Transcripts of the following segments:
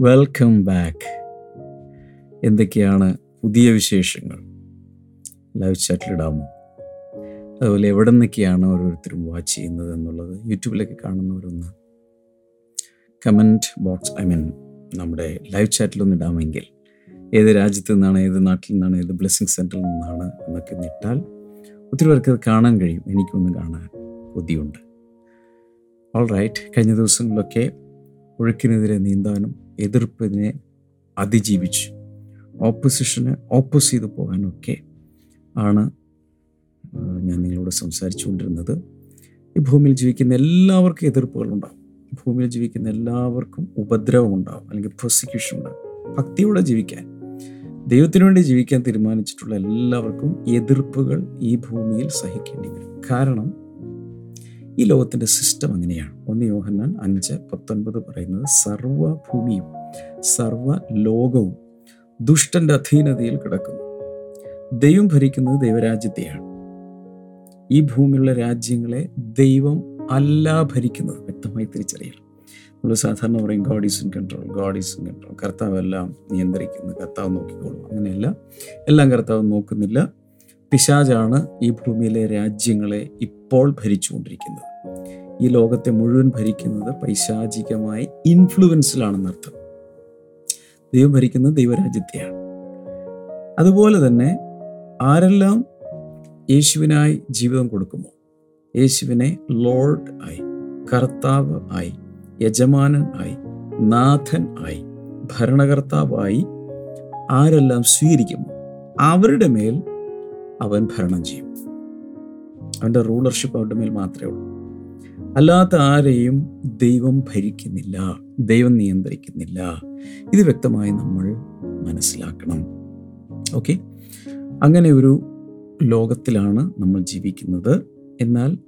Welcome back എന്തൊക്കെയാണ് പുതിയ വിശേഷങ്ങൾ? ലൈവ് ചാറ്റിലിടാമോ അതുപോലെ എവിടെ നിന്നൊക്കെയാണ് ഓരോരുത്തരും വാച്ച് ചെയ്യുന്നത് എന്നുള്ളത് യൂട്യൂബിലൊക്കെ കാണുന്നവരൊന്ന് കമന്റ് ബോക്സ് ഐ മീൻ നമ്മുടെ ലൈവ് ചാറ്റിലൊന്ന് ഇടാമെങ്കിൽ ഏത് രാജ്യത്തു നിന്നാണ് ഏത് നാട്ടിൽ നിന്നാണ് ഏത് ബ്ലെസ്സിങ് സെന്ററിൽ നിന്നാണ് എന്നൊക്കെ ഒന്ന് ഇട്ടാൽ ഒത്തിരി പേർക്ക് അത് കാണാൻ കഴിയും. എനിക്കൊന്ന് കാണാൻ കൊതിയുണ്ട്. ഓൾ റൈറ്റ് കഴിഞ്ഞ ദിവസങ്ങളിലൊക്കെ ഒഴുക്കിനെതിരെ നീന്താനും എതിർപ്പിനെ അതിജീവിച്ച്. ഓപ്പോസിഷനെ ഓപ്പോസ് ചെയ്ത് പോകാനൊക്കെ ആണ് ഞാൻ നിങ്ങളോട് സംസാരിച്ചുകൊണ്ടിരുന്നത്. ഈ ഭൂമിയിൽ ജീവിക്കുന്ന എല്ലാവർക്കും എതിർപ്പുകളുണ്ടാകും ഭൂമിയിൽ ജീവിക്കുന്ന എല്ലാവർക്കും ഉപദ്രവം ഉണ്ടാകും അല്ലെങ്കിൽ പ്രോസിക്യൂഷൻ ഉണ്ടാകും ഭക്തിയോടെ ജീവിക്കാൻ ദൈവത്തിനു വേണ്ടി ജീവിക്കാൻ തീരുമാനിച്ചിട്ടുള്ള എല്ലാവർക്കും എതിർപ്പുകൾ ഈ ഭൂമിയിൽ സഹിക്കേണ്ടി വരും. കാരണം ഈ ലോകത്തിന്റെ സിസ്റ്റം അങ്ങനെയാണ്. ഒന്ന് യോഹന്നാൻ അഞ്ച് പത്തൊൻപത് പറയുന്നത് സർവ ഭൂമിയും സർവ ലോകവും ദുഷ്ടന്റെ അധീനതയിൽ കിടക്കുന്നു. ദൈവം ഭരിക്കുന്നത് ദൈവരാജ്യത്തെയാണ്. ഈ ഭൂമിയിലുള്ള രാജ്യങ്ങളെ ദൈവം അല്ല ഭരിക്കുന്നത്. വ്യക്തമായി തിരിച്ചറിയണം. നമ്മൾ സാധാരണ പറയും God is in control God is in control കർത്താവ് എല്ലാം നിയന്ത്രിക്കുന്നു കർത്താവ് നോക്കിക്കോളും. അങ്ങനെയല്ല എല്ലാം കർത്താവ് നോക്കുന്നില്ല. പിശാജാണ് ഈ ഭൂമിയിലെ രാജ്യങ്ങളെ ഇപ്പോൾ ഭരിച്ചുകൊണ്ടിരിക്കുന്നത്. ഈ ലോകത്തെ മുഴുവൻ ഭരിക്കുന്നത് പൈശാചികമായ ഇൻഫ്ലുവൻസിലാണെന്നർത്ഥം ദൈവം ഭരിക്കുന്നത് ദൈവരാജ്യത്തെയാണ്. അതുപോലെ തന്നെ ആരെല്ലാം യേശുവിനായി ജീവിതം കൊടുക്കുമോ? യേശുവിനെ ലോർഡ് ആയി കർത്താവ് ആയി യജമാനൻ ആയി നാഥൻ ആയി ഭരണകർത്താവായി ആരെല്ലാം സ്വീകരിക്കുമോ? അവരുടെ മേൽ അവൻ ഭരണം ചെയ്യും. അവന്റെ റൂളർഷിപ്പ് അവരുടെ മേൽ മാത്രമേ ഉള്ളൂ. അല്ലാത്ത ആരെയും ദൈവം ഭരിക്കുന്നില്ല ദൈവം നിയന്ത്രിക്കുന്നില്ല. ഇത് വ്യക്തമായി നമ്മൾ മനസ്സിലാക്കണം. ഓക്കെ അങ്ങനെ ഒരു ലോകത്തിലാണ് നമ്മൾ ജീവിക്കുന്നത്. എന്നാൽ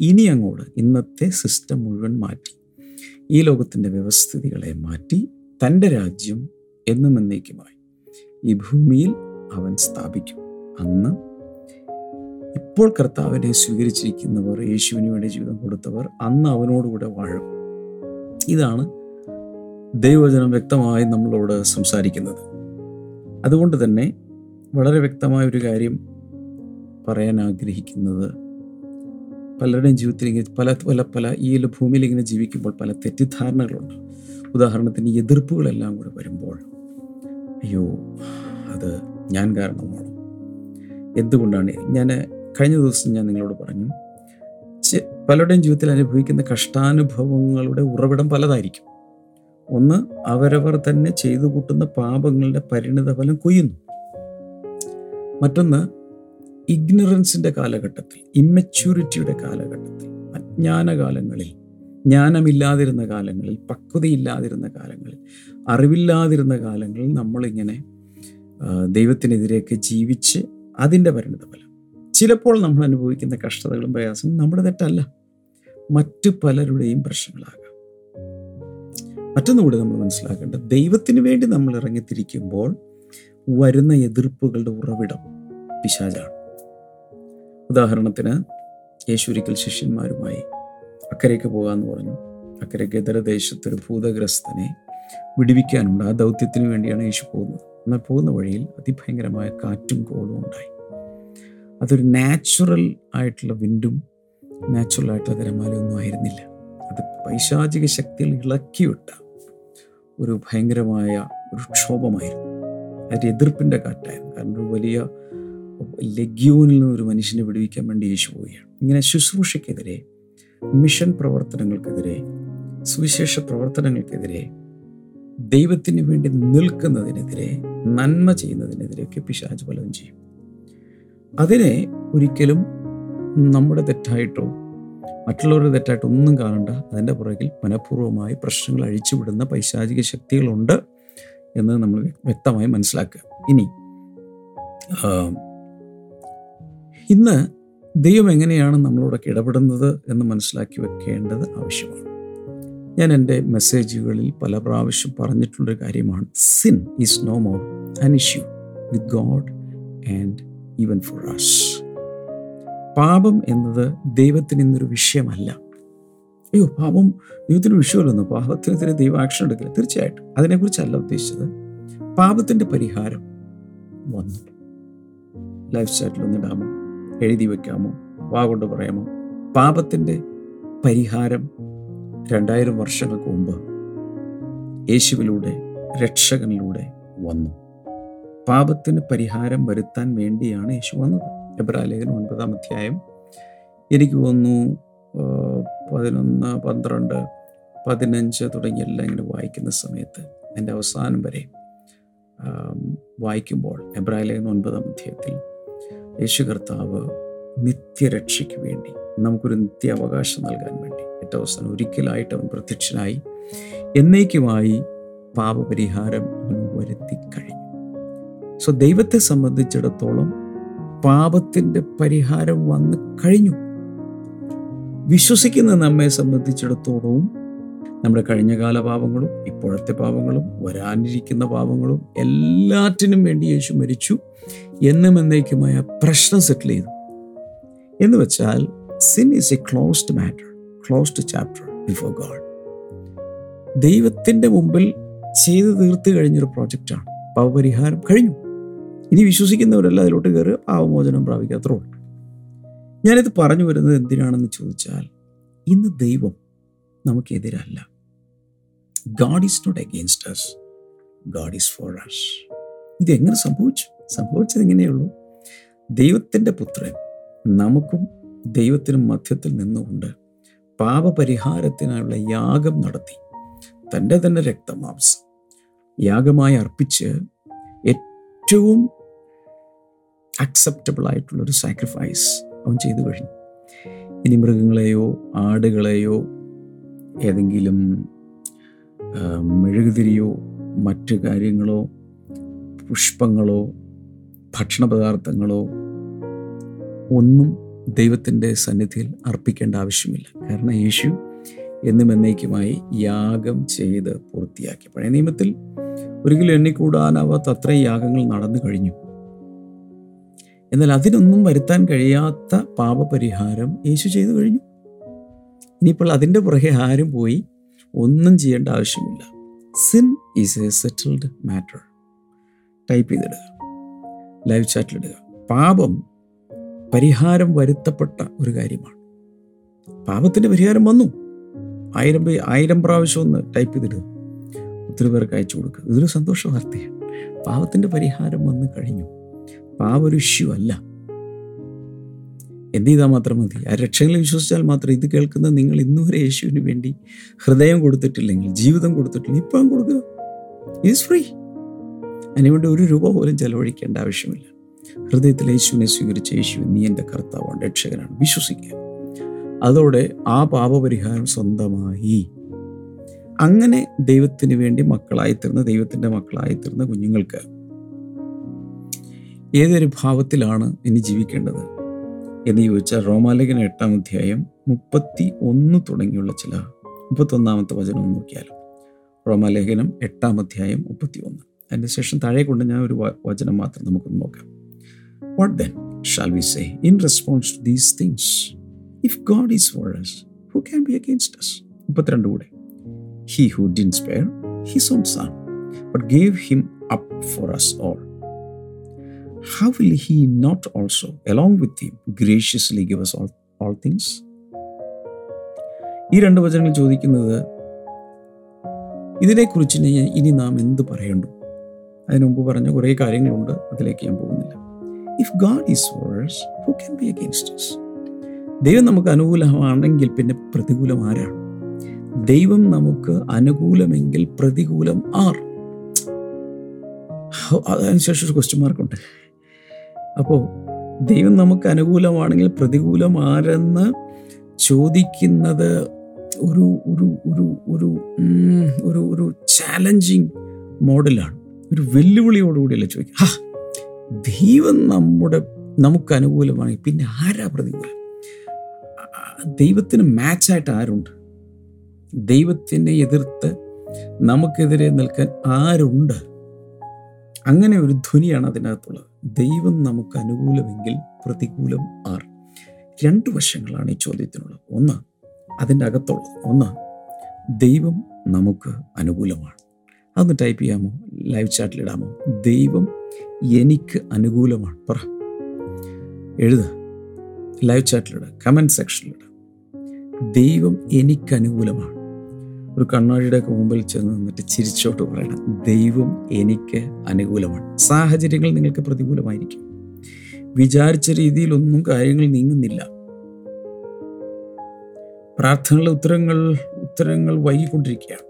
ഇനി അങ്ങോട്ട് ഇന്നത്തെ സിസ്റ്റം മുഴുവൻ മാറ്റി ഈ ലോകത്തിന്റെ വ്യവസ്ഥിതികളെ മാറ്റി തന്റെ രാജ്യം എന്നും എന്നേക്കുമായി ഈ ഭൂമിയിൽ അവൻ സ്ഥാപിക്കും. അന്ന് ഇപ്പോൾ കർത്താവിനെ സ്വീകരിച്ചിരിക്കുന്നവർ യേശുവിന് വേണ്ടി ജീവിതം കൊടുത്തവർ അന്ന് അവനോടുകൂടെ വാഴും. ഇതാണ് ദൈവവചനം വ്യക്തമായി നമ്മളോട് സംസാരിക്കുന്നത്. അതുകൊണ്ട് തന്നെ വളരെ വ്യക്തമായ ഒരു കാര്യം പറയാൻ ആഗ്രഹിക്കുന്നത്. പലരുടെയും ജീവിതത്തിൽ ഇങ്ങനെ പല പല പല ഈ ഭൂമിയിൽ ഇങ്ങനെ ജീവിക്കുമ്പോൾ പല തെറ്റിദ്ധാരണകളുണ്ട്. ഉദാഹരണത്തിന് എതിർപ്പുകളെല്ലാം കൂടെ വരുമ്പോൾ അയ്യോ അത് ഞാൻ കാരണമാണ്. എന്തുകൊണ്ടാണ്? ഞാൻ കഴിഞ്ഞ ദിവസം ഞാൻ നിങ്ങളോട് പറഞ്ഞു പലരുടെയും ജീവിതത്തിൽ അനുഭവിക്കുന്ന കഷ്ടാനുഭവങ്ങളുടെ ഉറവിടം പലതായിരിക്കും. ഒന്ന് അവരവർ തന്നെ ചെയ്തു കൂട്ടുന്ന പാപങ്ങളുടെ പരിണിത ഫലം കൊയ്യുന്നു. മറ്റൊന്ന് ഇഗ്നറൻസിന്റെ കാലഘട്ടത്തിൽ ഇമ്മച്യൂരിറ്റിയുടെ കാലഘട്ടത്തിൽ അജ്ഞാനകാലങ്ങളിൽ ജ്ഞാനമില്ലാതിരുന്ന കാലങ്ങളിൽ പക്വതയില്ലാതിരുന്ന കാലങ്ങളിൽ അറിവില്ലാതിരുന്ന കാലങ്ങളിൽ നമ്മളിങ്ങനെ ദൈവത്തിനെതിരെയൊക്കെ ജീവിച്ച് അതിന്റെ പരിണിത ഫലം ചിലപ്പോൾ നമ്മൾ അനുഭവിക്കുന്ന കഷ്ടതകളും പ്രയാസങ്ങളും നമ്മുടെ തെറ്റല്ല. മറ്റു പലരുടെയും പ്രശ്നങ്ങളാകാം. മറ്റൊന്നുകൂടി നമ്മൾ മനസ്സിലാക്കേണ്ടത് ദൈവത്തിന് വേണ്ടി നമ്മൾ ഇറങ്ങിത്തിരിക്കുമ്പോൾ വരുന്ന എതിർപ്പുകളുടെ ഉറവിടം പിശാചാണ്. ഉദാഹരണത്തിന് യേശു ഒരിക്കൽ ശിഷ്യന്മാരുമായി അക്കരയ്ക്ക് പോകാമെന്ന് പറഞ്ഞു. അക്കരയ്ക്ക് ഇതര ദേശത്തൊരു ഭൂതഗ്രസ്തനെ വിടുവിക്കാനുണ്ട്. ആ ദൗത്യത്തിന് വേണ്ടിയാണ് യേശു പോകുന്നത്. എന്നാൽ പോകുന്ന വഴിയിൽ അതിഭയങ്കരമായ കാറ്റും കോളും ഉണ്ടായി. അതൊരു നാച്ചുറൽ ആയിട്ടുള്ള വിൻഡും നാച്ചുറൽ ആയിട്ടുള്ള തിരമാലയൊന്നും ആയിരുന്നില്ല. അത് പൈശാചിക ശക്തിയിൽ ഇളക്കിവിട്ട ഒരു ഭയങ്കരമായ ഒരു ക്ഷോഭമായിരുന്നു. അതിന്റെ എതിർപ്പിന്റെ കാറ്റായിരുന്നു. കാരണം ഒരു വലിയ ലഗ്യൂനിൽ നിന്ന് ഒരു മനുഷ്യനെ വിടുവിക്കാൻ വേണ്ടി യേശു പോവുകയാണ്. ഇങ്ങനെ ശുശ്രൂഷയ്ക്കെതിരെ മിഷൻ പ്രവർത്തനങ്ങൾക്കെതിരെ സുവിശേഷ പ്രവർത്തനങ്ങൾക്കെതിരെ ദൈവത്തിന് വേണ്ടി നിൽക്കുന്നതിനെതിരെ നന്മ ചെയ്യുന്നതിനെതിരെയൊക്കെ പിശാജ് പലതും ചെയ്യും. അതിനെ ഒരിക്കലും നമ്മുടെ തെറ്റായിട്ടോ മറ്റുള്ളവരുടെ തെറ്റായിട്ടോ ഒന്നും കാണണ്ട. അതിന്റെ പുറകിൽ മനഃപൂർവമായി പ്രശ്നങ്ങൾ അഴിച്ചുവിടുന്ന പൈശാചിക ശക്തികളുണ്ട് എന്ന് നമ്മൾ വ്യക്തമായി മനസ്സിലാക്കുക. ഇനി ഇന്ന് ദൈവം എങ്ങനെയാണ് നമ്മളോടൊക്കെ ഇടപെടുന്നത് എന്ന് മനസ്സിലാക്കി വെക്കേണ്ടത് ആവശ്യമാണ്. ഞാൻ എന്റെ മെസ്സേജുകളിൽ പല പ്രാവശ്യം പറഞ്ഞിട്ടുള്ളൊരു കാര്യമാണ് sin is no more an issue with God and even for us പാപം എന്നത് ദൈവത്തിന് ഇന്നൊരു വിഷയമല്ല. അയ്യോ പാപം ദൈവത്തിന് വിഷയമല്ലെന്ന്? പാപത്തിനെതിരെ ദൈവം ആക്ഷൻ എടുക്കില്ല. തീർച്ചയായിട്ടും. അതിനെക്കുറിച്ചല്ല ഉദ്ദേശിച്ചത്. പാപത്തിന്റെ പരിഹാരം വന്നു. ലൈഫ് സ്റ്റൈറ്റിൽ ഒന്നിടാമോ എഴുതി വെക്കാമോ? വാ കൊണ്ട് പറയാമോ? പാപത്തിന്റെ പരിഹാരം രണ്ടായിരം വർഷങ്ങൾക്ക് മുമ്പ് യേശുവിലൂടെ രക്ഷകനിലൂടെ വന്നു. പാപത്തിന് പരിഹാരം വരുത്താൻ വേണ്ടിയാണ് യേശു വന്നത്. എബ്രാലേഖൻ ഒൻപതാം അധ്യായം എനിക്ക് തോന്നുന്നു പതിനൊന്ന് പന്ത്രണ്ട് പതിനഞ്ച് തുടങ്ങിയെല്ലാം ഇങ്ങനെ വായിക്കുന്ന സമയത്ത് എന്റെ അവസാനം വരെ വായിക്കുമ്പോൾ എബ്രാലേഖൻ ഒൻപതാം അധ്യായത്തിൽ യേശു കർത്താവ് നിത്യരക്ഷയ്ക്ക് വേണ്ടി നമുക്കൊരു നിത്യ അവകാശം നൽകാൻ വേണ്ടി ഏറ്റവും അവസാനം ഒരിക്കലായിട്ട് അവൻ പ്രത്യക്ഷനായി എന്നേക്കുമായി പാപപരിഹാരം വരുത്തി കഴിഞ്ഞു. സോ ദൈവത്തെ സംബന്ധിച്ചിടത്തോളം പാപത്തിന്റെ പരിഹാരം വന്ന് കഴിഞ്ഞു. വിശ്വസിക്കുന്ന നമ്മെ സംബന്ധിച്ചിടത്തോളവും നമ്മുടെ കഴിഞ്ഞകാല പാപങ്ങളും ഇപ്പോഴത്തെ പാപങ്ങളും വരാനിരിക്കുന്ന പാപങ്ങളും എല്ലാറ്റിനും വേണ്ടി യേശു മരിച്ചു. എന്നും എന്നേക്കുമായ പ്രശ്നം സെറ്റിൽ ചെയ്തു. എന്ന് വെച്ചാൽ sin is a closed matter closed chapter before God ദൈവത്തിന്റെ മുമ്പിൽ ചെയ്തു തീർത്ത് കഴിഞ്ഞൊരു പ്രോജക്റ്റാണ് പാപപരിഹാരം കഴിഞ്ഞു. ഇനി വിശ്വസിക്കുന്നവരല്ല അതിലോട്ട് കയറുക. പാവമോചനം പ്രാപിക്കാത്രേ ഉള്ളൂ. ഞാനിത് പറഞ്ഞു വരുന്നത് എന്തിനാണെന്ന് ചോദിച്ചാൽ ഇന്ന് ദൈവം നമുക്കെതിരല്ല. God is not against us God is for us ഇതെങ്ങനെ സംഭവിച്ചു? സംഭവിച്ചത് ഇങ്ങനെയുള്ളൂ ദൈവത്തിന്റെ പുത്രൻ നമുക്കും ദൈവത്തിനും മധ്യത്തിൽ നിന്നുകൊണ്ട് പാപപരിഹാരത്തിനായുള്ള യാഗം നടത്തി. തന്റെ തന്നെ രക്തമാംസം. യാഗമായി അർപ്പിച്ച് ഏറ്റവും അക്സെപ്റ്റബിൾ ആയിട്ടുള്ള ഒരു സാക്രിഫൈസ് അവൻ ചെയ്തു കഴിഞ്ഞു. ഇനി മൃഗങ്ങളെയോ ആടുകളെയോ ഏതെങ്കിലും മെഴുകുതിരിയോ മറ്റു കാര്യങ്ങളോ പുഷ്പങ്ങളോ ഭക്ഷണപദാർത്ഥങ്ങളോ ഒന്നും ദൈവത്തിന്റെ സന്നിധിയിൽ അർപ്പിക്കേണ്ട ആവശ്യമില്ല. കാരണം യേശു എന്നും എന്നേക്കുമായി യാഗം ചെയ്ത് പൂർത്തിയാക്കി. പഴയ നിയമത്തിൽ ഒരിക്കലും എണ്ണിക്കൂടാനാവാത്ത അത്രയും യാഗങ്ങൾ നടന്നു കഴിഞ്ഞു. എന്നാൽ അതിനൊന്നും വരുത്താൻ കഴിയാത്ത പാപപരിഹാരം യേശു ചെയ്തു കഴിഞ്ഞു. ഇനിയിപ്പോൾ അതിന്റെ പുറകെ ആരും പോയി ഒന്നും ചെയ്യേണ്ട ആവശ്യമില്ല. Sin is a settled matter type ചെയ്തിടുക. Live ചാറ്റിലിടുക പാപം പരിഹാരം വരുത്തപ്പെട്ട ഒരു കാര്യമാണ്. പാപത്തിന്റെ പരിഹാരം വന്നു. ആയിരം ആയിരം പ്രാവശ്യം ഒന്ന് ടൈപ്പ് ചെയ്തിടുക. ഒത്തിരി പേർക്ക് അയച്ചു കൊടുക്കുക. ഇതൊരു സന്തോഷ വാർത്തയാണ് പാപത്തിന്റെ പരിഹാരം വന്നു കഴിഞ്ഞു. പാപം ഒരു ഇഷ്യൂ അല്ല. എന്ത് ചെയ്താൽ മാത്രം മതി. ആ രക്ഷകളിൽ വിശ്വസിച്ചാൽ മാത്രം ഇത് കേൾക്കുന്ന നിങ്ങൾ ഇന്നുവരെ യേശുവിന് വേണ്ടി ഹൃദയം കൊടുത്തിട്ടില്ലെങ്കിൽ ജീവിതം കൊടുത്തിട്ടില്ലെങ്കിൽ ഇപ്പം കൊടുക്കുക. ഇറ്റ്സ് ഫ്രീ അതിനുവേണ്ടി ഒരു രൂപ പോലും ചെലവഴിക്കേണ്ട ആവശ്യമില്ല. ഹൃദയത്തിൽ യേശുവിനെ സ്വീകരിച്ച യേശു നീ എന്റെ കർത്താവാണ് രക്ഷകനാണ്. വിശ്വസിക്കുക. അതോടെ ആ പാപപരിഹാരം സ്വന്തമായി. അങ്ങനെ ദൈവത്തിന് വേണ്ടി മക്കളായി തീർന്ന ദൈവത്തിന്റെ മക്കളായി തീർന്ന കുഞ്ഞുങ്ങൾക്ക് ഏതൊരു ഭാവത്തിലാണ് ഇനി ജീവിക്കേണ്ടത്? എന്ന് ചോദിച്ചാൽ റോമാലേഖന എട്ടാം അധ്യായം മുപ്പത്തി ഒന്ന് തുടങ്ങിയുള്ള ചില മുപ്പത്തൊന്നാമത്തെ വചനം നോക്കിയാലും. റോമാലേഖനം എട്ടാം അധ്യായം മുപ്പത്തി ഒന്ന് അതിന്റെ ശേഷം താഴെ കൊണ്ട് ഞാൻ ഒരു വചനം മാത്രം നമുക്കൊന്ന് നോക്കാം. What then shall we say in response to these things if God is for who can be against us മുപ്പത്തിരണ്ട് കൂടെ. He who didn't spare his own son but gave him up for us all. How will he not also, along with him, graciously give us all, all things? ഈ രണ്ട് വചനങ്ങൾ ചോദിക്കുന്നത് ഇതിനെക്കുറിച്ച് ഇനി നാം എന്ത് പറയണ്ടു? അതിനു മുമ്പ് പറഞ്ഞ കുറേ കാര്യങ്ങളുണ്ട് അതിലേക്ക് ഞാൻ പോകുന്നില്ല. If God is for us who can be against us? ദൈവം നമുക്ക് അനുകൂലമാണെങ്കിൽ പിന്നെ പ്രതികൂലം ആരാണ് ദൈവം നമുക്ക് അനുകൂലമെങ്കിൽ പ്രതികൂലം ആർ? അതിനുശേഷം ഒരു ക്വസ്റ്റ്യൻ മാർക്കുണ്ട് അപ്പോൾ ദൈവം നമുക്ക് അനുകൂലമാണെങ്കിൽ പ്രതികൂലം ആരെന്ന് ചോദിക്കുന്നത് ഒരു ഒരു ഒരു ഒരു ഒരു ഒരു ചാലഞ്ചിങ് മോഡലാണ്. ഒരു വെല്ലുവിളിയോടുകൂടിയല്ല ചോദിക്കുക. ഹാ ദൈവം നമ്മുടെ നമുക്ക് അനുകൂലമാണെങ്കിൽ പിന്നെ ആരാ പ്രതികൂലം? ദൈവത്തിന് മാച്ചായിട്ട് ആരുണ്ട്? ദൈവത്തിനെ എതിർത്ത് നമുക്കെതിരെ നിൽക്കാൻ ആരുണ്ട്? അങ്ങനെ ഒരു ധ്വനിയാണ് അതിനകത്തുള്ളത്. ദൈവം നമുക്ക് അനുകൂലമെങ്കിൽ പ്രതികൂലം ആർ. രണ്ട് വശങ്ങളാണ് ഈ ചോദ്യത്തിനുള്ളത്. ഒന്ന് അതിന്റെ അകത്തുള്ളത്. ഒന്ന് ദൈവം നമുക്ക് അനുകൂലമാണ്. അതൊന്ന് ടൈപ്പ് ചെയ്യാമോ? ലൈവ് ചാറ്റിലിടാമോ ദൈവം എനിക്ക് അനുകൂലമാണ്. പറ. എഴുത. ലൈവ് ചാറ്റിലിടുക കമന്റ് സെക്ഷനിലിടുക ദൈവം എനിക്ക് അനുകൂലമാണ്. ഒരു കണ്ണാടിയുടെ ഒക്കെ മുമ്പിൽ ചെന്ന് നിന്നിട്ട് ചിരിച്ചോട്ട് പറയണം. ദൈവം എനിക്ക് അനുകൂലമാണ്. സാഹചര്യങ്ങൾ നിങ്ങൾക്ക് പ്രതികൂലമായിരിക്കും. വിചാരിച്ച രീതിയിലൊന്നും കാര്യങ്ങൾ നീങ്ങുന്നില്ല. പ്രാർത്ഥനകളുടെ ഉത്തരങ്ങൾ ഉത്തരങ്ങൾ വൈകിക്കൊണ്ടിരിക്കുകയാണ്.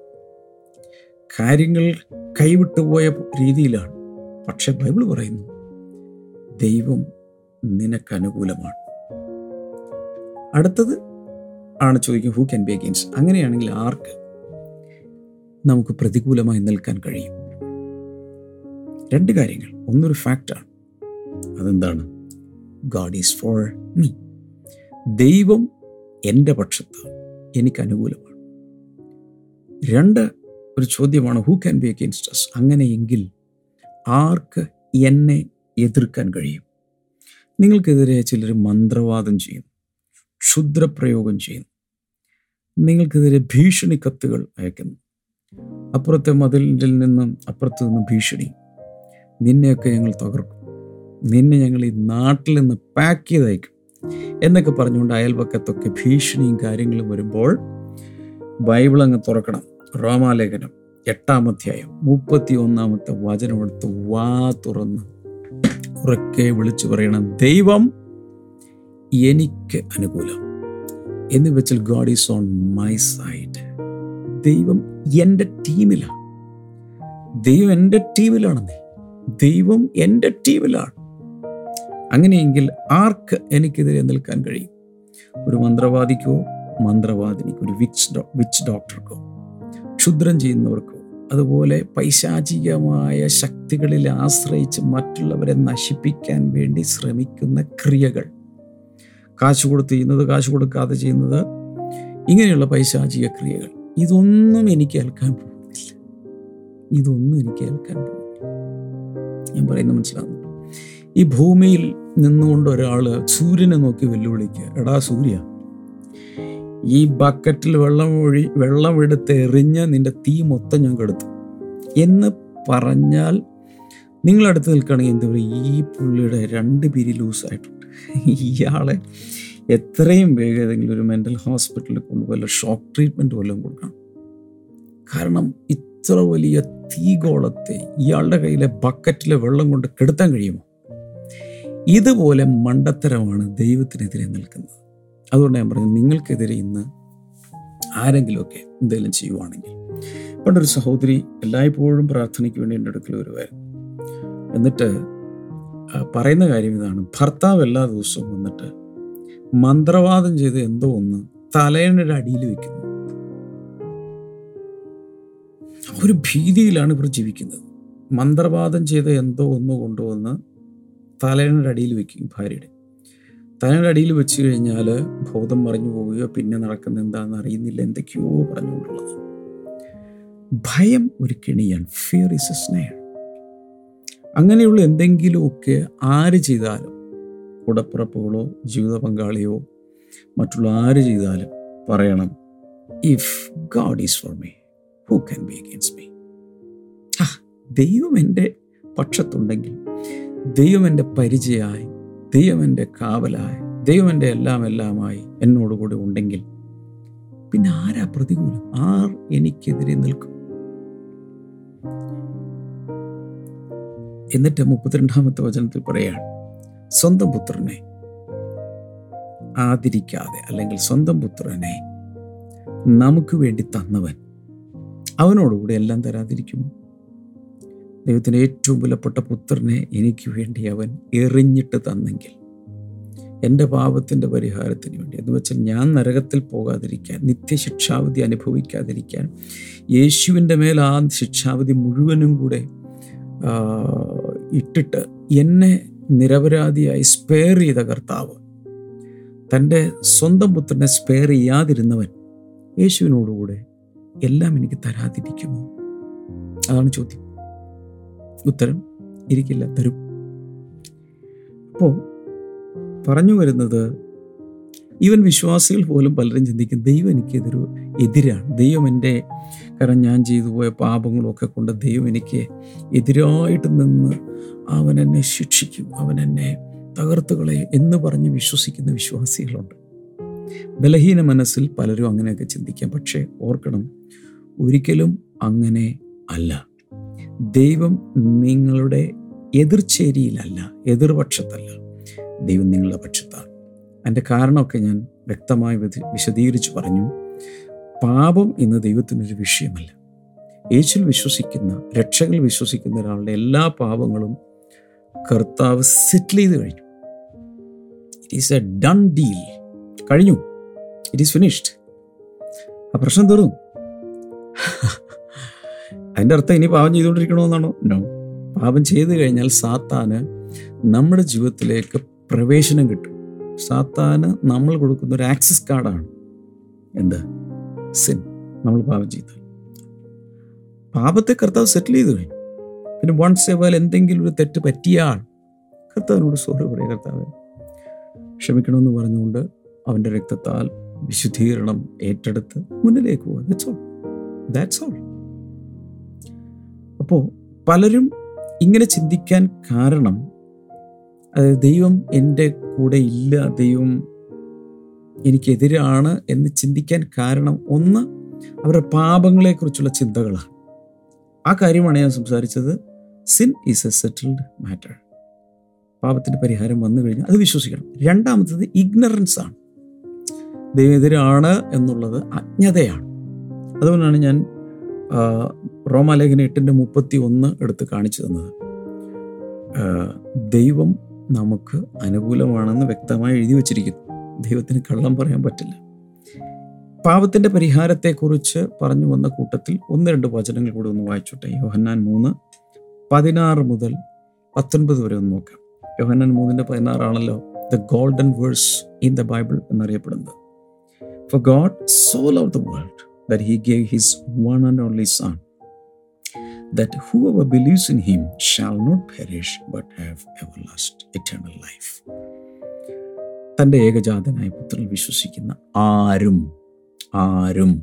കാര്യങ്ങൾ കൈവിട്ടുപോയ രീതിയിലാണ്. പക്ഷെ ബൈബിൾ പറയുന്നു ദൈവം നിനക്ക് അനുകൂലമാണ്. അടുത്തത് ആണ് ചോദിക്കും ഹൂ ക്യാൻ ബി അഗെയിൻസ്റ്റ് അങ്ങനെയാണെങ്കിൽ ആർക്ക് നമുക്ക് പ്രതികൂലമായി നിൽക്കാൻ കഴിയും. രണ്ട് കാര്യങ്ങൾ. ഒന്നൊരു ഫാക്റ്റാണ്. അതെന്താണ്? ഗാഡ് ഈസ് ഫോർ മീ ദൈവം എന്റെ പക്ഷത്ത് എനിക്ക് അനുകൂലമാണ്. രണ്ട് ഒരു ചോദ്യമാണ്. Who can be against us അങ്ങനെയെങ്കിൽ ആർക്ക് എന്നെ എതിർക്കാൻ കഴിയും? നിങ്ങൾക്കെതിരെ ചിലർ മന്ത്രവാദം ചെയ്യുന്നു. ക്ഷുദ്രപ്രയോഗം ചെയ്യുന്നു. നിങ്ങൾക്കെതിരെ ഭീഷണി കത്തുകൾ അയക്കുന്നു. അപ്പുറത്തെ മതിലിൽ നിന്നും അപ്പുറത്ത് നിന്നും ഭീഷണി. നിന്നെയൊക്കെ ഞങ്ങൾ തകർക്കും. നിന്നെ ഞങ്ങൾ ഈ നാട്ടിൽ നിന്ന് പാക്ക് ചെയ്തയക്കും. എന്നൊക്കെ പറഞ്ഞുകൊണ്ട് അയൽപക്കത്തൊക്കെ ഭീഷണിയും കാര്യങ്ങളും വരുമ്പോൾ ബൈബിൾ അങ്ങ് തുറക്കണം. റോമാലേഖനം എട്ടാം അധ്യായം മുപ്പത്തി ഒന്നാമത്തെ വചനം എടുത്ത് വാ തുറന്ന് ഉറക്കെ വിളിച്ചു പറയണം. ദൈവം എനിക്ക് അനുകൂലം. എന്ന് വെച്ചാൽ God is on my side ദൈവം എന്റെ ടീമിലാണ്. ദൈവം എന്റെ ടീമിലാണെന്നേ. ദൈവം എന്റെ ടീമിലാണ്. അങ്ങനെയെങ്കിൽ ആർക്ക് എനിക്കെതിരെ നിൽക്കാൻ കഴിയും? ഒരു മന്ത്രവാദിക്കോ മന്ത്രവാദിനിക്കോ ഒരു വിച്ച് ഡോ വിച്ച് ഡോക്ടർക്കോ ക്ഷുദ്രം ചെയ്യുന്നവർക്കോ അതുപോലെ പൈശാചികമായ ശക്തികളിൽ ആശ്രയിച്ച് മറ്റുള്ളവരെ നശിപ്പിക്കാൻ വേണ്ടി ശ്രമിക്കുന്ന ക്രിയകൾ. കാശ് കൊടുത്ത് ചെയ്യുന്നത് കാശ് കൊടുക്കാതെ ചെയ്യുന്നത് ഇങ്ങനെയുള്ള പൈശാചിക ക്രിയകൾ. ഇതൊന്നും എനിക്ക് കേൾക്കാൻ പോകുന്നില്ല. ഇതൊന്നും എനിക്ക് കേൾക്കാൻ പോകുന്നില്ല. ഞാൻ പറയുന്നത് മനസ്സിലാവുന്നു. ഈ ഭൂമിയിൽ നിന്നുകൊണ്ട് ഒരാൾ സൂര്യനെ നോക്കി വെല്ലുവിളിക്കുക എടാ സൂര്യ ഈ ബക്കറ്റിൽ വെള്ളം ഒഴി വെള്ളം എടുത്ത് എറിഞ്ഞ് നിന്റെ തീ മൊത്തം ഞാൻ കെടുത്തു. എന്ന് പറഞ്ഞാൽ നിങ്ങളടുത്ത് നിൽക്കുകയാണെങ്കിൽ എന്താ പറയുക ഈ പുള്ളിയുടെ രണ്ട് പിരി ലൂസായിട്ടുണ്ട്. ഇയാളെ എത്രയും വേഗം ഏതെങ്കിലും ഒരു മെന്റൽ ഹോസ്പിറ്റലിൽ കൊണ്ടുപോയി ഷോക്ക് ട്രീറ്റ്മെന്റ് പോലും കൊടുക്കണം. കാരണം ഇത്ര വലിയ തീഗോളത്തെ ഇയാളുടെ കയ്യിലെ ബക്കറ്റിലെ വെള്ളം കൊണ്ട് കെടുത്താൻ കഴിയുമോ? ഇതുപോലെ മണ്ടത്തരമാണ് ദൈവത്തിനെതിരെ നിൽക്കുന്നത്. അതുകൊണ്ട് ഞാൻ പറഞ്ഞു നിങ്ങൾക്കെതിരെ ഇന്ന് ആരെങ്കിലുമൊക്കെ എന്തെങ്കിലും ചെയ്യുവാണെങ്കിൽ. പണ്ടൊരു സഹോദരി എല്ലായ്പ്പോഴും പ്രാർത്ഥനയ്ക്ക് വേണ്ടി എന്റെ അടുക്കൽ വരുമായിരുന്നു എന്നിട്ട് പറയുന്ന കാര്യം ഇതാണ്. ഭർത്താവ് എല്ലാ ദിവസവും വന്നിട്ട് മന്ത്രവാദം ചെയ്ത് എന്തോ ഒന്ന് തലയണയുടെ അടിയിൽ വെക്കുന്നു. ഒരു ഭീതിയിലാണ് ഇവർ ജീവിക്കുന്നത്. മന്ത്രവാദം ചെയ്ത് എന്തോ ഒന്ന് കൊണ്ടുവന്ന് തലയണയുടെ അടിയിൽ വെക്കും ഭാര്യയുടെ. തലയുടെ അടിയിൽ വെച്ച് കഴിഞ്ഞാൽ ബോധം മറിഞ്ഞു പോവുകയോ പിന്നെ നടക്കുന്ന എന്താണെന്ന് അറിയുന്നില്ല എന്തൊക്കെയോ പറഞ്ഞുകൊണ്ടുള്ളത്. ഭയം ഒരു കെണിയാണ് ഫിയർ ഇസ് എ സ്നേഹ അങ്ങനെയുള്ള എന്തെങ്കിലുമൊക്കെ ആര് ചെയ്താലും കൂടപ്പിറപ്പുകളോ ജീവിത പങ്കാളിയോ മറ്റുള്ള ആര് ചെയ്താലും പറയണം if God is for me who can be against me ദൈവം എന്റെ പക്ഷത്തുണ്ടെങ്കിൽ ദൈവം എന്റെ പരിചയമായി ദൈവം എന്റെ കാവലായി ദൈവം എന്റെ എല്ലാം എല്ലാമായി എന്നോട് കൂടെ ഉണ്ടെങ്കിൽ പിന്നെ ആരാ പ്രതികൂലം? ആർ എനിക്കെതിരെ നിൽക്കും? എന്നിട്ട് മുപ്പത്തിരണ്ടാമത്തെ വചനത്തിൽ പറയാണ് സ്വന്തം പുത്രനെ ആദരിക്കാതെ അല്ലെങ്കിൽ സ്വന്തം പുത്രനെ നമുക്ക് വേണ്ടി തന്നവൻ അവനോടുകൂടി എല്ലാം തരാതിരിക്കുമോ? ദൈവത്തിന് ഏറ്റവും വിലപ്പെട്ട പുത്രനെ എനിക്ക് വേണ്ടി അവൻ എറിഞ്ഞിട്ട് തന്നെങ്കിൽ എന്റെ പാപത്തിന്റെ പരിഹാരത്തിന് വേണ്ടി. എന്ന് വെച്ചാൽ ഞാൻ നരകത്തിൽ പോകാതിരിക്കാൻ നിത്യശിക്ഷാവധി അനുഭവിക്കാതിരിക്കാൻ യേശുവിന്റെ മേൽ ആ ശിക്ഷാവധി മുഴുവനും കൂടെ ഇട്ടിട്ട് എന്നെ നിരപരാധിയായി സ്പെയർ ചെയ്ത കർത്താവ്. തന്റെ സ്വന്തം പുത്രനെ സ്പെയർ ചെയ്യാതിരുന്നവൻ യേശുവിനോടുകൂടെ എല്ലാം എനിക്ക് തരാതിരിക്കുമോ? അതാണ് ചോദ്യം. ഉത്തരം ഇരിക്കില്ല തരും. അപ്പോൾ പറഞ്ഞു വരുന്നത് ഈവൻ വിശ്വാസികൾ പോലും പലരും ചിന്തിക്കും ദൈവം എനിക്കെതിരു എതിരാണ്. ദൈവം എന്റെ കാരണം ഞാൻ ചെയ്തു പോയ പാപങ്ങളൊക്കെ കൊണ്ട് ദൈവം എനിക്ക് എതിരായിട്ട് നിന്ന് അവൻ എന്നെ ശിക്ഷിക്കും അവൻ എന്നെ തകർത്തുകളെ എന്ന് പറഞ്ഞ് വിശ്വസിക്കുന്ന വിശ്വാസികളുണ്ട്. ബലഹീന മനസ്സിൽ പലരും അങ്ങനെയൊക്കെ ചിന്തിക്കാം. പക്ഷേ ഓർക്കണം ഒരിക്കലും അങ്ങനെ അല്ല. ദൈവം നിങ്ങളുടെ എതിർചേരിയിലല്ല എതിർപക്ഷത്തല്ല. ദൈവം നിങ്ങളുടെ പക്ഷത്താണ് അതിന്റെ കാരണമൊക്കെ ഞാൻ വ്യക്തമായി വിശദീകരിച്ച് പറഞ്ഞു. പാപം ഇന്ന് ദൈവത്തിനൊരു വിഷയമല്ല. യേശുവിൽ വിശ്വസിക്കുന്ന രക്ഷകൾ വിശ്വസിക്കുന്ന ഒരാളുടെ എല്ലാ പാപങ്ങളും കർത്താവ് സെറ്റിൽ ചെയ്ത് കഴിഞ്ഞു. It is a done deal കഴിഞ്ഞു. ഇറ്റ് ഈസ് ഫിനിഷ്ഡ് ആ പ്രശ്നം തീർന്നു. അതിന്റെ അർത്ഥം ഇനി പാപം ചെയ്തുകൊണ്ടിരിക്കണമെന്നാണോ? നോ പാപം ചെയ്തു കഴിഞ്ഞാൽ സാത്താന് നമ്മുടെ ജീവിതത്തിലേക്ക് പ്രവേശനം കിട്ടും. സാത്താന് നമ്മൾ കൊടുക്കുന്ന ഒരു ആക്സസ് കാർഡാണ്. എന്ത്? സിൻ നമ്മൾ പാപം ചെയ്താൽ. പാപത്തെ കർത്താവ് സെറ്റിൽ ചെയ്തു കഴിഞ്ഞു. പിന്നെ വൺസ് എവാൽ എന്തെങ്കിലും ഒരു തെറ്റ് പറ്റിയാൽ കർത്താവിനോട് സോറി പറയുക കർത്താവ് ക്ഷമിക്കണമെന്ന് പറഞ്ഞുകൊണ്ട് അവന്റെ രക്തത്താൽ വിശുദ്ധീകരണം ഏറ്റെടുത്ത് മുന്നിലേക്ക് പോകുക ദാറ്റ്സ് ഓൾ ദാറ്റ്സ് ഓൾ അപ്പോൾ പലരും ഇങ്ങനെ ചിന്തിക്കാൻ കാരണം അതായത് ദൈവം എന്റെ കൂടെ ഇല്ല ദൈവം എനിക്കെതിരാണ് എന്ന് ചിന്തിക്കാൻ കാരണം ഒന്ന് അവരുടെ പാപങ്ങളെക്കുറിച്ചുള്ള ചിന്തകളാണ്. ആ കാര്യമാണ് ഞാൻ സംസാരിച്ചത്. Sin is a settled matter പാപത്തിന്റെ പരിഹാരം വന്നു കഴിഞ്ഞാൽ അത് വിശ്വസിക്കണം. രണ്ടാമത്തത് ഇഗ്നറൻസ് ആണ്. ദൈവമെതിരാണ് എന്നുള്ളത് അജ്ഞതയാണ്. അതുകൊണ്ടാണ് ഞാൻ റോമാലേഖന എട്ടിന്റെ മുപ്പത്തി ഒന്ന് എടുത്ത് കാണിച്ചു തന്നത്. ദൈവം നമുക്ക് അനുകൂലമാണെന്ന് വ്യക്തമായി എഴുതി വച്ചിരിക്കുന്നു. ദൈവത്തിന് കള്ളം പറയാൻ പറ്റില്ല. പാപത്തിന്റെ പരിഹാരത്തെക്കുറിച്ച് പറഞ്ഞു വന്ന കൂട്ടത്തിൽ ഒന്ന് രണ്ട് വചനങ്ങൾ കൂടി ഒന്ന് വായിച്ചോട്ടെ. യോഹന്നാൻ മൂന്ന് പതിനാറ് മുതൽ പത്തൊൻപത് വരെ ഒന്ന് നോക്കാം. യോഹന്നാൻ മൂന്നിന്റെ പതിനാറാണല്ലോ the golden verse in the Bible എന്നറിയപ്പെടുന്നത്. For God soul of the world that he gave his one and only son that believes in him him not not but have ever last eternal life. തന്റെ ഏകജാതനായ പുത്രൻ വിശ്വസിക്കുന്ന ആരും ആരും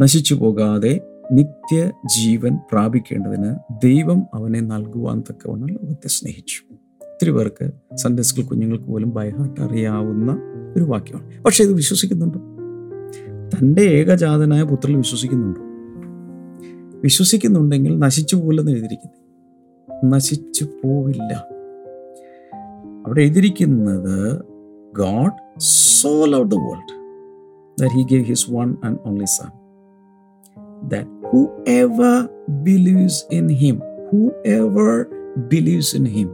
നശിച്ചു പോകാതെ നിത്യ ജീവൻ പ്രാപിക്കേണ്ടതിന് ദൈവം അവനെ നൽകുവാൻ തക്കവണ്ണം ലോകത്തെ സ്നേഹിച്ചു. ഒത്തിരി പേർക്ക് സൺഡേ സ്കൂൾ കുഞ്ഞുങ്ങൾക്ക് പോലും ബൈഹാർട്ട് അറിയാവുന്ന ഒരു വാക്യമാണ്. പക്ഷേ ഇത് വിശ്വസിക്കുന്നുണ്ടോ. തന്റെ ഏകജാതനായ പുത്രൻ വിശ്വസിക്കുന്നുണ്ടോ. വിശ്വസിക്കുന്നുണ്ടെങ്കിൽ നശിച്ചു പോകില്ലെന്ന് എഴുതിയിരിക്കുന്നു. നശിച്ചു പോവില്ല. അവിടെ എഴുതിയിരിക്കുന്നത് out the world that he gave his one and only son that whoever believes in him whoever believes in him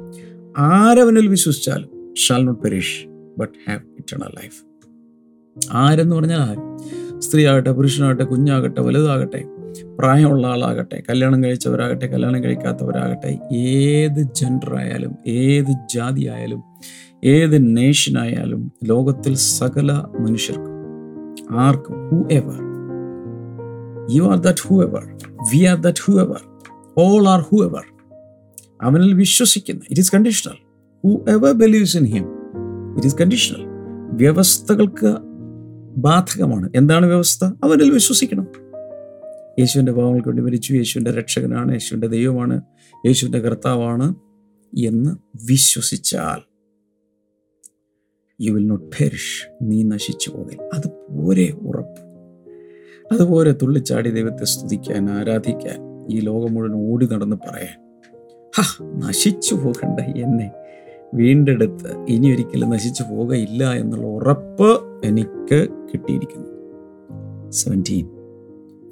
ആരവനിൽ വിശ്വസിച്ചാലും shall not perish but have eternal life ആരെന്ന് പറഞ്ഞാൽ ആര്? സ്ത്രീ ആകട്ടെ പുരുഷനാകട്ടെ കുഞ്ഞാകട്ടെ വലുതാകട്ടെ പ്രായമുള്ള ആളാകട്ടെ കല്യാണം കഴിച്ചവരാകട്ടെ കല്യാണം കഴിക്കാത്തവരാകട്ടെ ഏത് ജെൻഡർ ആയാലും ഏത് ജാതി ആയാലും ഏത് നേഷനായാലും ലോകത്തിൽ സകല മനുഷ്യർക്കും ആർക്കും whoever you are that whoever we are that whoever all are whoever അവനിൽ വിശ്വസിക്കുന്ന it is conditional whoever believes in him it is conditional വ്യവസ്ഥകൾക്ക് ബാധകമാണ്. എന്താണ് വ്യവസ്ഥ? അവനിൽ വിശ്വസിക്കണം. യേശുവിന്റെ പാവങ്ങൾക്ക് വേണ്ടി മരിച്ചു യേശുവിന്റെ രക്ഷകനാണ് യേശുവിന്റെ ദൈവമാണ് യേശുവിന്റെ കർത്താവാണ് എന്ന് വിശ്വസിച്ചാൽ യു വിൽ നോട്ട് പെരിഷ് നീ നശിച്ചു പോകില്ല അത് പോരെ ഉറപ്പ്. അതുപോലെ തുള്ളിച്ചാടി ദൈവത്തെ സ്തുതിക്കാൻ ആരാധിക്കാൻ ഈ ലോകം മുഴുവൻ ഓടി നടന്ന് പറയാൻ. ഹാ നശിച്ചു പോകണ്ട എന്നെ. വീണ്ടെടുത്ത് ഇനി ഒരിക്കലും നശിച്ചു പോകയില്ല എന്നുള്ള ഉറപ്പ് എനിക്ക് കിട്ടിയിരിക്കുന്നു. Seventeen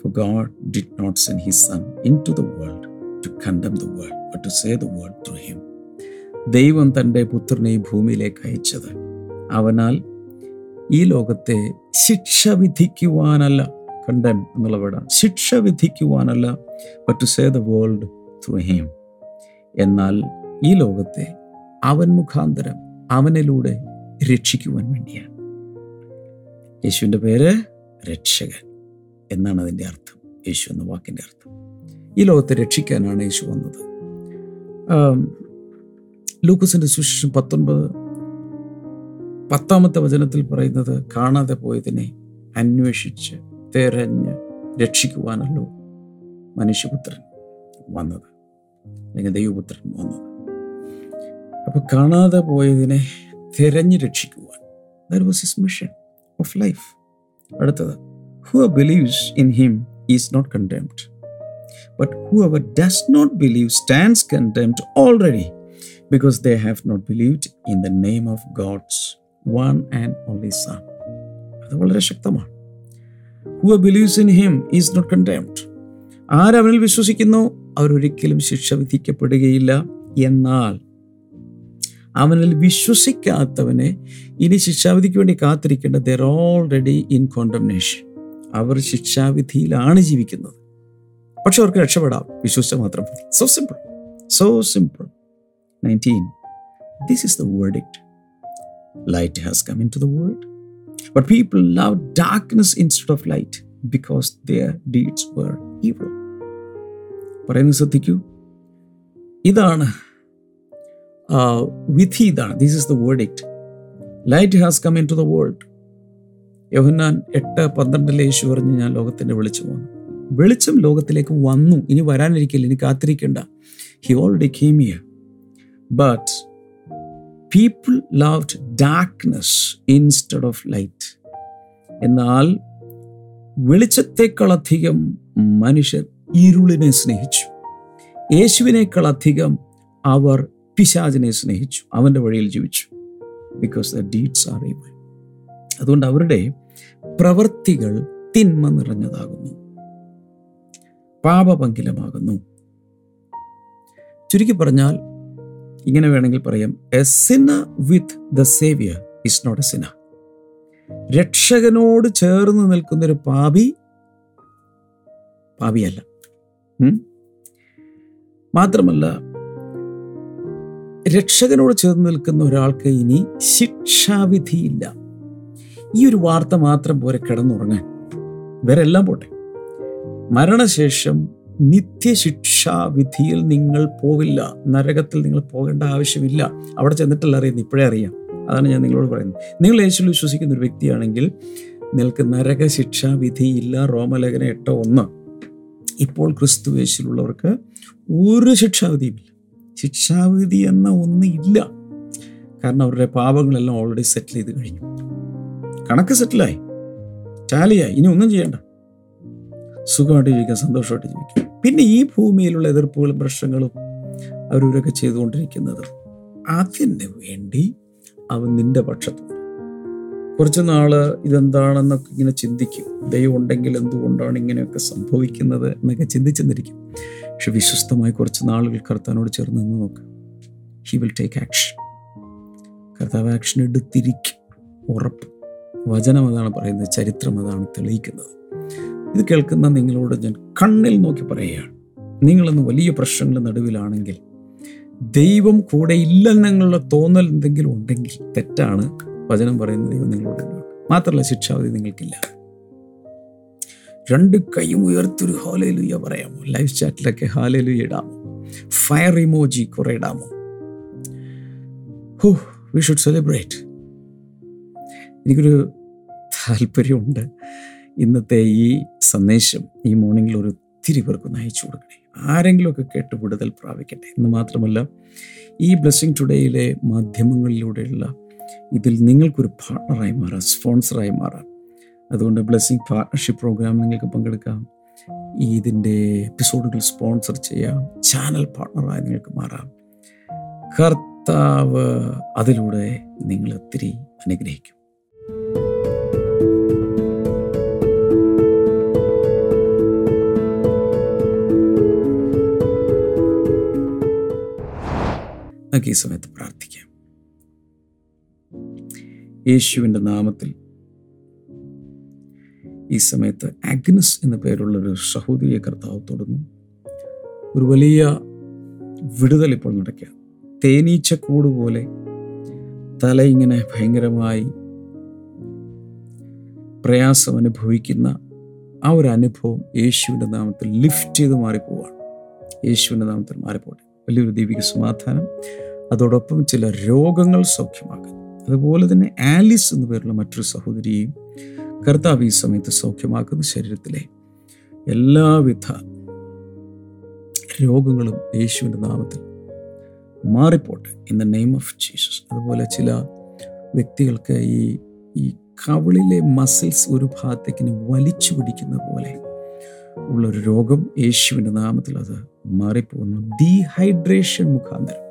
For God did not send his Son into the world to condemn the world, but to save the world through him. ദൈവം തന്റെ പുത്രനെ ഭൂമിയിലേക്ക് അയച്ചത് അവനാൽ ഈ ലോകത്തെ ശിക്ഷ വിധിക്കുവാനല്ല കണ്ടം എന്നുള്ള വേർഡാണ് ശിക്ഷ വിധിക്കുവാനല്ല but to say the world through him എന്നാൽ ഈ ലോകത്തെ അവൻ മുഖാന്തരം അവനിലൂടെ രക്ഷിക്കുവാൻ വേണ്ടിയാണ്. യേശുവിന്റെ പേര് രക്ഷകൻ എന്നാണ് അതിന്റെ അർത്ഥം. യേശു എന്ന വാക്കിന്റെ അർത്ഥം. ഈ ലോകത്തെ രക്ഷിക്കാനാണ് യേശു വന്നത്. ലൂക്കസിന്റെ സുശേഷം പത്തൊൻപത് പത്താമത്തെ വചനത്തിൽ പറയുന്നത് കാണാതെ പോയതിനെ അന്വേഷിച്ച് തെരഞ്ഞ് രക്ഷിക്കുവാനല്ലോ മനുഷ്യപുത്രൻ വന്നത് അല്ലെങ്കിൽ ദൈവപുത്രൻ വന്നത്. അപ്പൊ കാണാതെ പോയതിനെ തിരഞ്ഞ് രക്ഷിക്കുവാൻ. ദാറ്റ് മിഷൻ ഓഫ് ലൈഫ് അടുത്തത് who believes in him is not condemned but whoever does not believe stands condemned already because they have not believed in the name of God's one and only son അത് വളരെ ശക്തമാണ്. Who believes in him is not condemned ആരവനിൽ വിശ്വസിക്കുന്നു? അവരൊരിക്കലും ശിക്ഷ വിധിക്കപ്പെടുകയില്ല. എന്നാൽ അവനിൽ വിശ്വസിക്കാത്തവനെ ഇനി ശിക്ഷാവിധിക്ക് വേണ്ടി കാത്തിരിക്കേണ്ട ദർ ഓൾറെഡി ഇൻ കോണ്ടംനേഷൻ അവർ ശിക്ഷാവിധിയിലാണ് ജീവിക്കുന്നത്. പക്ഷെ അവർക്ക് രക്ഷപ്പെടാം. വിശ്വസിച്ച മാത്രം so simple so simple nineteen this is the verdict light has come into the world. But people people darkness instead of light because their deeds were evil. പറയുന്നത് ശ്രദ്ധിക്കൂ. ഇതാണ് വിധി ഇതാണ്. This is the verdict light has come into the world Yohannan എട്ട് പന്ത്രണ്ടിലെ യേശു പറഞ്ഞ് ഞാൻ ലോകത്തിന്റെ വെളിച്ചം വന്നു. വെളിച്ചം ലോകത്തിലേക്ക് വന്നു. ഇനി വരാനിരിക്കില്ല ഇനി കാത്തിരിക്കേണ്ട. He already here but people loved darkness instead of light എന്നാൽ വെളിച്ചത്തെക്കാളധികം മനുഷ്യർ ഇരുളിനെ സ്നേഹിച്ചു. യേശുവിനേക്കാളധികം അവർ പിശാചിനെ സ്നേഹിച്ചു. അവന്റെ വഴിയിൽ ജീവിച്ചു. Because the deeds are evil അതുകൊണ്ട് അവരുടെ പ്രവൃത്തികൾ തിന്മ നിറഞ്ഞതാകുന്നു. പാപപങ്കിലമാകുന്നു. ചുരുക്കി പറഞ്ഞാൽ ഇങ്ങനെ വേണമെങ്കിൽ പറയാം a sinner with the saviour is not a sinner രക്ഷകനോട് ചേർന്ന് നിൽക്കുന്നൊരു പാപി പാപിയല്ല. മാത്രമല്ല രക്ഷകനോട് ചേർന്ന് നിൽക്കുന്ന ഒരാൾക്ക് ഇനി ശിക്ഷാവിധിയില്ല ഈ ഒരു വാർത്ത മാത്രം പോരെ കിടന്നുറങ്ങാൻ. വേറെ എല്ലാം പോട്ടെ. മരണശേഷം നിത്യശിക്ഷാവിധിയിൽ നിങ്ങൾ പോവില്ല. നരകത്തിൽ നിങ്ങൾ പോകേണ്ട ആവശ്യമില്ല. അവിടെ ചെന്നിട്ടല്ല അറിയുന്നു? ഇപ്പോഴേ അറിയാം. അതാണ് ഞാൻ നിങ്ങളോട് പറയുന്നത്. നിങ്ങൾ യേശുവിൽ വിശ്വസിക്കുന്ന ഒരു വ്യക്തിയാണെങ്കിൽ നിങ്ങൾക്ക് നരക ശിക്ഷാവിധിയില്ല റോമലേഖന എട്ട് ഒന്ന്. ഇപ്പോൾ ക്രിസ്തു യേശുവിലുള്ളവർക്ക് ഒരു ശിക്ഷാവിധിയുമില്ല. ശിക്ഷാവിധി എന്ന ഒന്ന് ഇല്ല. കാരണം അവരുടെ പാപങ്ങളെല്ലാം ഓൾറെഡി സെറ്റിൽ ചെയ്ത് കഴിഞ്ഞു. കണക്ക് സെറ്റിലായി ടാലിയായി ഇനി ഒന്നും ചെയ്യണ്ട. സുഖമായിട്ട് ജീവിക്കാം സന്തോഷമായിട്ട് ജീവിക്കാം പിന്നെ ഈ ഭൂമിയിലുള്ള എതിർപ്പുകളും പ്രശ്നങ്ങളും അവരവരൊക്കെ ചെയ്തുകൊണ്ടിരിക്കുന്നത് അതിന് വേണ്ടി അവൻ നിന്റെ പക്ഷത്തുണ്ട് കുറച്ച് നാൾ ഇതെന്താണെന്നൊക്കെ ഇങ്ങനെ ചിന്തിക്കും. ദൈവം ഉണ്ടെങ്കിൽ എന്തുകൊണ്ടാണ് ഇങ്ങനെയൊക്കെ സംഭവിക്കുന്നത് എന്നൊക്കെ ചിന്തിച്ചെന്നിരിക്കും. പക്ഷെ വിശ്വസ്തമായി കുറച്ച് നാളുകൾ കർത്താനോട് ചേർന്ന് നിന്ന് നോക്ക്. ഹി വിൽ ടേക്ക് ആക്ഷൻ കർത്താവ് ആക്ഷൻ എടുത്തിരിക്കും. ഉറപ്പ്. വചനം അതാണ് പറയുന്നത്. ചരിത്രം അതാണ് തെളിയിക്കുന്നത്. ഇത് കേൾക്കുന്ന നിങ്ങളോട് ഞാൻ കണ്ണിൽ നോക്കി പറയുകയാണ്. നിങ്ങളിന്ന് വലിയ പ്രശ്നങ്ങളുടെ നടുവിലാണെങ്കിൽ ദൈവം കൂടെ ഇല്ലെന്നുള്ള തോന്നൽ എന്തെങ്കിലും ഉണ്ടെങ്കിൽ തെറ്റാണ്. വചനം പറയുന്നത് ദൈവം നിങ്ങളോട് മാത്രമല്ല ശിക്ഷാവധി നിങ്ങൾക്കില്ല. രണ്ട് കൈയും ഉയർത്തൊരു ഹാലേലുയ പറയാമോ? ലൈവ് ചാറ്റിലൊക്കെ ഹാലയിലുയ ഇടാമോ? ഫയർ ഇമോജി കുറെ ഇടാമോ? ഹോ വി ഷുഡ് സെലിബ്രേറ്റ് എനിക്കൊരു താല്പര്യമുണ്ട്. ഇന്നത്തെ ഈ സന്ദേശം ഈ മോർണിംഗിൽ ഒരു ഒത്തിരി പേർക്ക് നയിച്ചു കൊടുക്കണേ. ആരെങ്കിലുമൊക്കെ കേട്ട് വിടുതൽ പ്രാപിക്കട്ടെ. എന്ന് മാത്രമല്ല ഈ ബ്ലെസ്സിങ് ടുഡേയിലെ മാധ്യമങ്ങളിലൂടെയുള്ള ഇതിൽ നിങ്ങൾക്കൊരു പാർട്ണറായി മാറാം സ്പോൺസറായി മാറാം. അതുകൊണ്ട് ബ്ലെസ്സിങ് പാർട്ണർഷിപ്പ് പ്രോഗ്രാം നിങ്ങൾക്ക് പങ്കെടുക്കാം. ഇതിന്റെ എപ്പിസോഡുകൾ സ്പോൺസർ ചെയ്യാം. ചാനൽ പാർട്ണറായി നിങ്ങൾക്ക് മാറാം. കർത്താവ് അതിലൂടെ നിങ്ങൾ ഒത്തിരി അനുഗ്രഹിക്കും. നമുക്ക് ഈ സമയത്ത് പ്രാർത്ഥിക്കാം. യേശുവിന്റെ നാമത്തിൽ ഈ സമയത്ത് അഗ്നസ് എന്ന പേരുള്ള ഒരു സഹോദരിയെ കർത്താവ് തൊടുന്നു. ഒരു വലിയ വിടുതൽ ഇപ്പോൾ നടക്കുക തേനീച്ചക്കൂട് പോലെ തല ഇങ്ങനെ ഭയങ്കരമായി പ്രയാസം അനുഭവിക്കുന്ന ആ ഒരു അനുഭവം യേശുവിന്റെ നാമത്തിൽ ലിഫ്റ്റ് ചെയ്ത് മാറിപ്പോവാണ്. യേശുവിന്റെ നാമത്തിൽ മാറിപ്പോട്ടെ. വലിയൊരു ദൈവിക സമാധാനം. അതോടൊപ്പം ചില രോഗങ്ങൾ സൗഖ്യമാക്കുന്നു. അതുപോലെ തന്നെ ആലിസ് എന്നു പേരുള്ള മറ്റൊരു സഹോദരിയെയും കർത്താവ് ഈ സമയത്ത് സൗഖ്യമാക്കുന്ന ശരീരത്തിലെ എല്ലാവിധ രോഗങ്ങളും യേശുവിന്റെ നാമത്തിൽ മാറിപ്പോട്ടെ in the name of Jesus. അതുപോലെ ചില വ്യക്തികൾക്ക് ഈ ഈ കവിളിലെ മസിൽസ് ഒരു ഭാഗത്തേക്കിന് വലിച്ചു പിടിക്കുന്ന പോലെ ഉള്ളൊരു രോഗം യേശുവിന്റെ നാമത്തിൽ അത് മാറിപ്പോകുന്നു. ഡീഹൈഡ്രേഷൻ മുഖാന്തരം.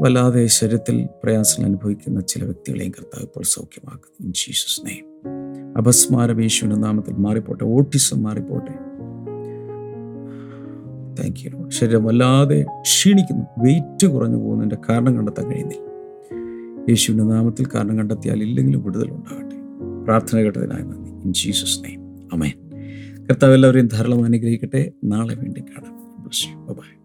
വല്ലാതെ ശരീരത്തിൽ പ്രയാസങ്ങൾ അനുഭവിക്കുന്ന ചില വ്യക്തികളെയും കർത്താവ് ഇപ്പോൾ സൗഖ്യമാക്കുന്നു. ഇൻ ജീസസ് നെയ്മ് അപസ്മാരം യേശുവിന്റെ നാമത്തിൽ മാറിപ്പോട്ടെ. ഓട്ടിസം മാറിപ്പോട്ടെ. താങ്ക് യു ശരീരം വല്ലാതെ ക്ഷീണിക്കുന്നു. വെയിറ്റ് കുറഞ്ഞു പോകുന്നതിന്റെ കാരണം കണ്ടെത്താൻ കഴിയുന്നില്ല. യേശുവിന്റെ നാമത്തിൽ കാരണം കണ്ടെത്തിയാൽ ഇല്ലെങ്കിലും വിടുതലുണ്ടാകട്ടെ പ്രാർത്ഥന കേട്ടതിനായി നന്ദി. ഇൻ ജീസസ് നെയ്മ് അമേൻ കർത്താവ് എല്ലാവരെയും ധാരാളം അനുഗ്രഹിക്കട്ടെ. നാളെ വീണ്ടും കാണാം. ബൈ